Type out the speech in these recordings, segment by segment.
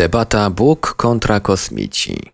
Debata Bóg kontra kosmici.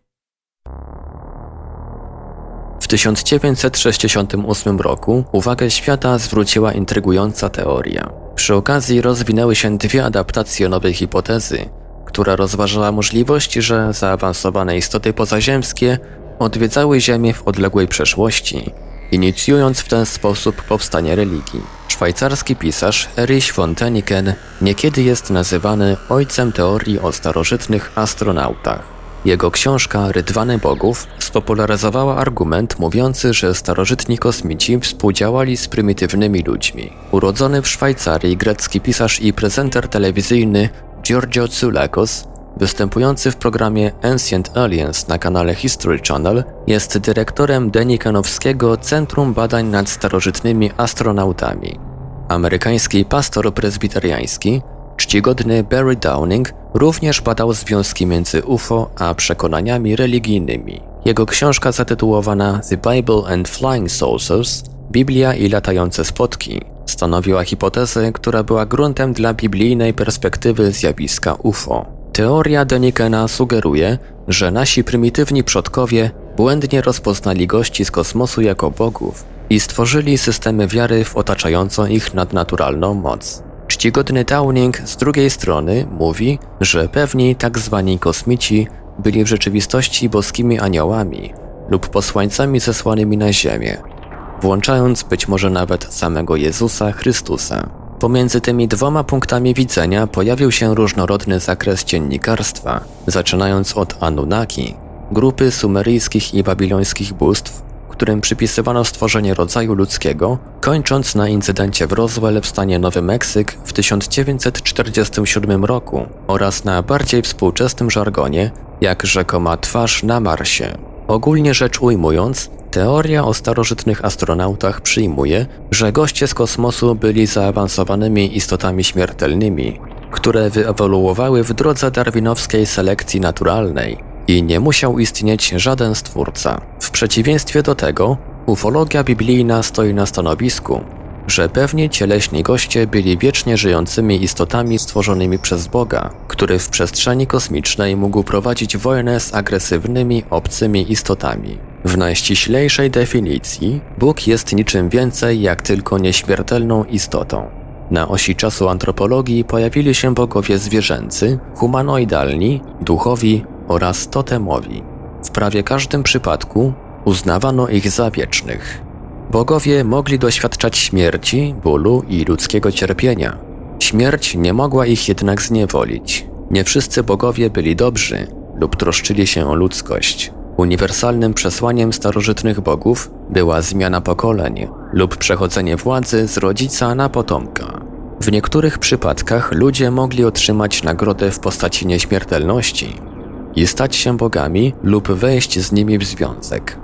W 1968 roku uwagę świata zwróciła intrygująca teoria. Przy okazji rozwinęły się dwie adaptacje nowej hipotezy, która rozważała możliwość, że zaawansowane istoty pozaziemskie odwiedzały Ziemię w odległej przeszłości, inicjując w ten sposób powstanie religii. Szwajcarski pisarz Erich von Däniken niekiedy jest nazywany ojcem teorii o starożytnych astronautach. Jego książka Rydwany Bogów spopularyzowała argument mówiący, że starożytni kosmici współdziałali z prymitywnymi ludźmi. Urodzony w Szwajcarii grecki pisarz i prezenter telewizyjny Giorgio Tsoulikos występujący w programie Ancient Aliens na kanale History Channel, jest dyrektorem Denikanowskiego Centrum Badań nad Starożytnymi Astronautami. Amerykański pastor prezbiteriański, czcigodny Barry Downing, również badał związki między UFO a przekonaniami religijnymi. Jego książka zatytułowana The Bible and Flying Saucers Biblia i latające spotki stanowiła hipotezę, która była gruntem dla biblijnej perspektywy zjawiska UFO. Teoria Denikena sugeruje, że nasi prymitywni przodkowie błędnie rozpoznali gości z kosmosu jako bogów i stworzyli systemy wiary w otaczającą ich nadnaturalną moc. Czcigodny Downing z drugiej strony mówi, że pewni tak zwani kosmici byli w rzeczywistości boskimi aniołami lub posłańcami zesłanymi na Ziemię, włączając być może nawet samego Jezusa Chrystusa. Pomiędzy tymi dwoma punktami widzenia pojawił się różnorodny zakres dziennikarstwa, zaczynając od Anunnaki, grupy sumeryjskich i babilońskich bóstw, którym przypisywano stworzenie rodzaju ludzkiego, kończąc na incydencie w Roswell w stanie Nowy Meksyk w 1947 roku oraz na bardziej współczesnym żargonie, jak rzekoma twarz na Marsie. Ogólnie rzecz ujmując, Teoria o starożytnych astronautach przyjmuje, że goście z kosmosu byli zaawansowanymi istotami śmiertelnymi, które wyewoluowały w drodze darwinowskiej selekcji naturalnej i nie musiał istnieć żaden stwórca. W przeciwieństwie do tego, ufologia biblijna stoi na stanowisku, że pewnie cieleśni goście byli wiecznie żyjącymi istotami stworzonymi przez Boga, który w przestrzeni kosmicznej mógł prowadzić wojnę z agresywnymi, obcymi istotami. W najściślejszej definicji Bóg jest niczym więcej jak tylko nieśmiertelną istotą. Na osi czasu antropologii pojawili się bogowie zwierzęcy, humanoidalni, duchowi oraz totemowi. W prawie każdym przypadku uznawano ich za wiecznych. Bogowie mogli doświadczać śmierci, bólu i ludzkiego cierpienia. Śmierć nie mogła ich jednak zniewolić. Nie wszyscy bogowie byli dobrzy lub troszczyli się o ludzkość. Uniwersalnym przesłaniem starożytnych bogów była zmiana pokoleń lub przechodzenie władzy z rodzica na potomka. W niektórych przypadkach ludzie mogli otrzymać nagrodę w postaci nieśmiertelności i stać się bogami lub wejść z nimi w związek.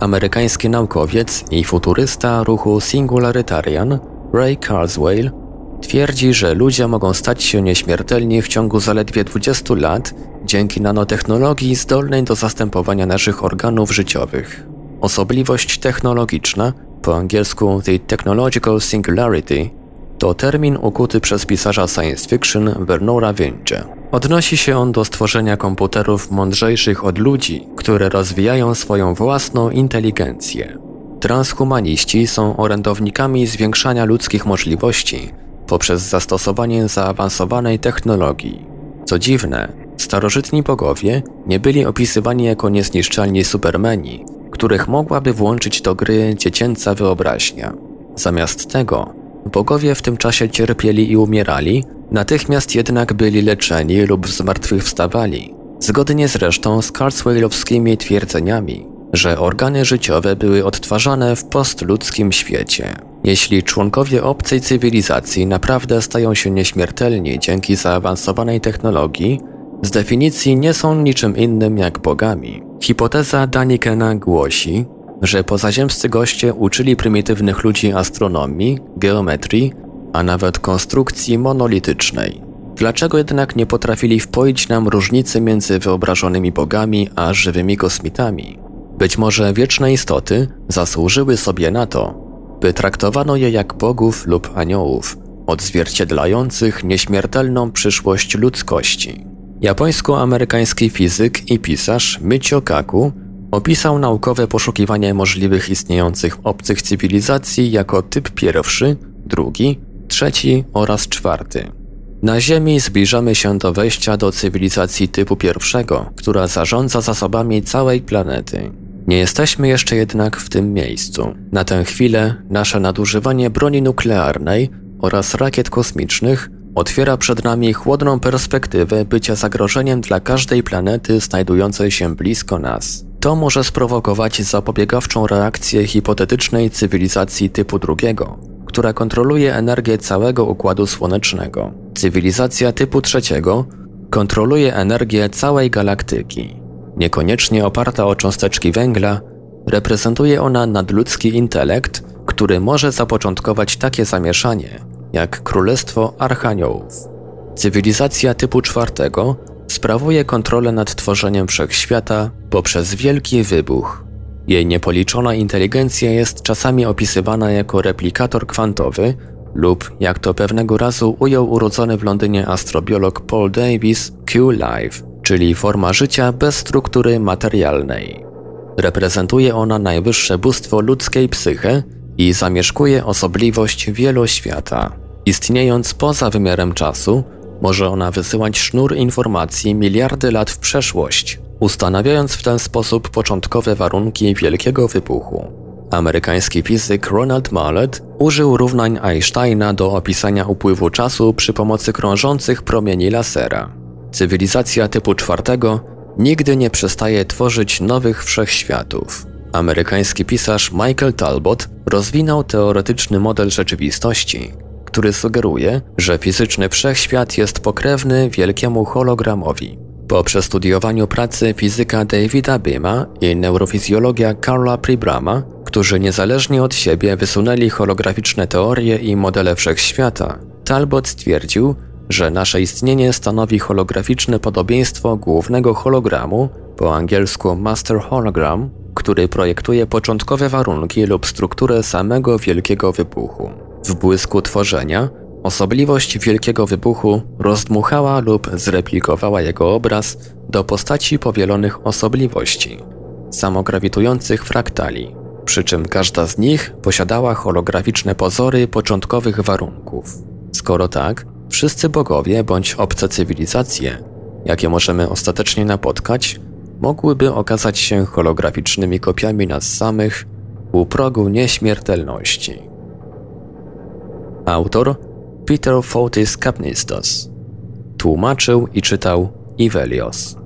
Amerykański naukowiec i futurysta ruchu Singularitarian Ray Kurzweil twierdzi, że ludzie mogą stać się nieśmiertelni w ciągu zaledwie 20 lat dzięki nanotechnologii zdolnej do zastępowania naszych organów życiowych. Osobliwość technologiczna, po angielsku The Technological Singularity, to termin ukuty przez pisarza science fiction Bernora Winge. Odnosi się on do stworzenia komputerów mądrzejszych od ludzi, które rozwijają swoją własną inteligencję. Transhumaniści są orędownikami zwiększania ludzkich możliwości poprzez zastosowanie zaawansowanej technologii. Co dziwne, starożytni bogowie nie byli opisywani jako niezniszczalni supermeni, których mogłaby włączyć do gry dziecięca wyobraźnia. Zamiast tego, bogowie w tym czasie cierpieli i umierali, natychmiast jednak byli leczeni lub zmartwychwstawali, zgodnie zresztą z Carswellowskimi twierdzeniami, że organy życiowe były odtwarzane w postludzkim świecie. Jeśli członkowie obcej cywilizacji naprawdę stają się nieśmiertelni dzięki zaawansowanej technologii, z definicji nie są niczym innym jak bogami. Hipoteza Danikena głosi, że pozaziemscy goście uczyli prymitywnych ludzi astronomii, geometrii, a nawet konstrukcji monolitycznej. Dlaczego jednak nie potrafili wpoić nam różnicy między wyobrażonymi bogami a żywymi kosmitami? Być może wieczne istoty zasłużyły sobie na to, by traktowano je jak bogów lub aniołów, odzwierciedlających nieśmiertelną przyszłość ludzkości. Japońsko-amerykański fizyk i pisarz Michio Kaku opisał naukowe poszukiwanie możliwych istniejących obcych cywilizacji jako typ pierwszy, drugi, trzeci oraz czwarty. Na Ziemi zbliżamy się do wejścia do cywilizacji typu pierwszego, która zarządza zasobami całej planety. Nie jesteśmy jeszcze jednak w tym miejscu. Na tę chwilę nasze nadużywanie broni nuklearnej oraz rakiet kosmicznych otwiera przed nami chłodną perspektywę bycia zagrożeniem dla każdej planety znajdującej się blisko nas. To może sprowokować zapobiegawczą reakcję hipotetycznej cywilizacji typu drugiego, która kontroluje energię całego układu słonecznego. Cywilizacja typu trzeciego kontroluje energię całej galaktyki. Niekoniecznie oparta o cząsteczki węgla, reprezentuje ona nadludzki intelekt, który może zapoczątkować takie zamieszanie, jak Królestwo Archaniołów. Cywilizacja typu czwartego sprawuje kontrolę nad tworzeniem wszechświata poprzez wielki wybuch. Jej niepoliczona inteligencja jest czasami opisywana jako replikator kwantowy lub, jak to pewnego razu ujął urodzony w Londynie astrobiolog Paul Davis, Q-Life, czyli forma życia bez struktury materialnej. Reprezentuje ona najwyższe bóstwo ludzkiej psychy i zamieszkuje osobliwość wieloświata. Istniejąc poza wymiarem czasu, może ona wysyłać sznur informacji miliardy lat w przeszłość, ustanawiając w ten sposób początkowe warunki wielkiego wybuchu. Amerykański fizyk Ronald Mallet użył równań Einsteina do opisania upływu czasu przy pomocy krążących promieni lasera. Cywilizacja typu czwartego nigdy nie przestaje tworzyć nowych wszechświatów. Amerykański pisarz Michael Talbot rozwinął teoretyczny model rzeczywistości, który sugeruje, że fizyczny wszechświat jest pokrewny wielkiemu hologramowi. Po przestudiowaniu pracy fizyka Davida Bima i neurofizjologia Karla Pribrama, którzy niezależnie od siebie wysunęli holograficzne teorie i modele wszechświata, Talbot stwierdził, że nasze istnienie stanowi holograficzne podobieństwo głównego hologramu, po angielsku master hologram, który projektuje początkowe warunki lub strukturę samego wielkiego wybuchu. W błysku tworzenia osobliwość wielkiego wybuchu rozdmuchała lub zreplikowała jego obraz do postaci powielonych osobliwości, samograwitujących fraktali, przy czym każda z nich posiadała holograficzne pozory początkowych warunków. Skoro tak, wszyscy bogowie bądź obce cywilizacje, jakie możemy ostatecznie napotkać, mogłyby okazać się holograficznymi kopiami nas samych u progu nieśmiertelności. Autor Peter Fotis Kapnistos tłumaczył i czytał Ivelios.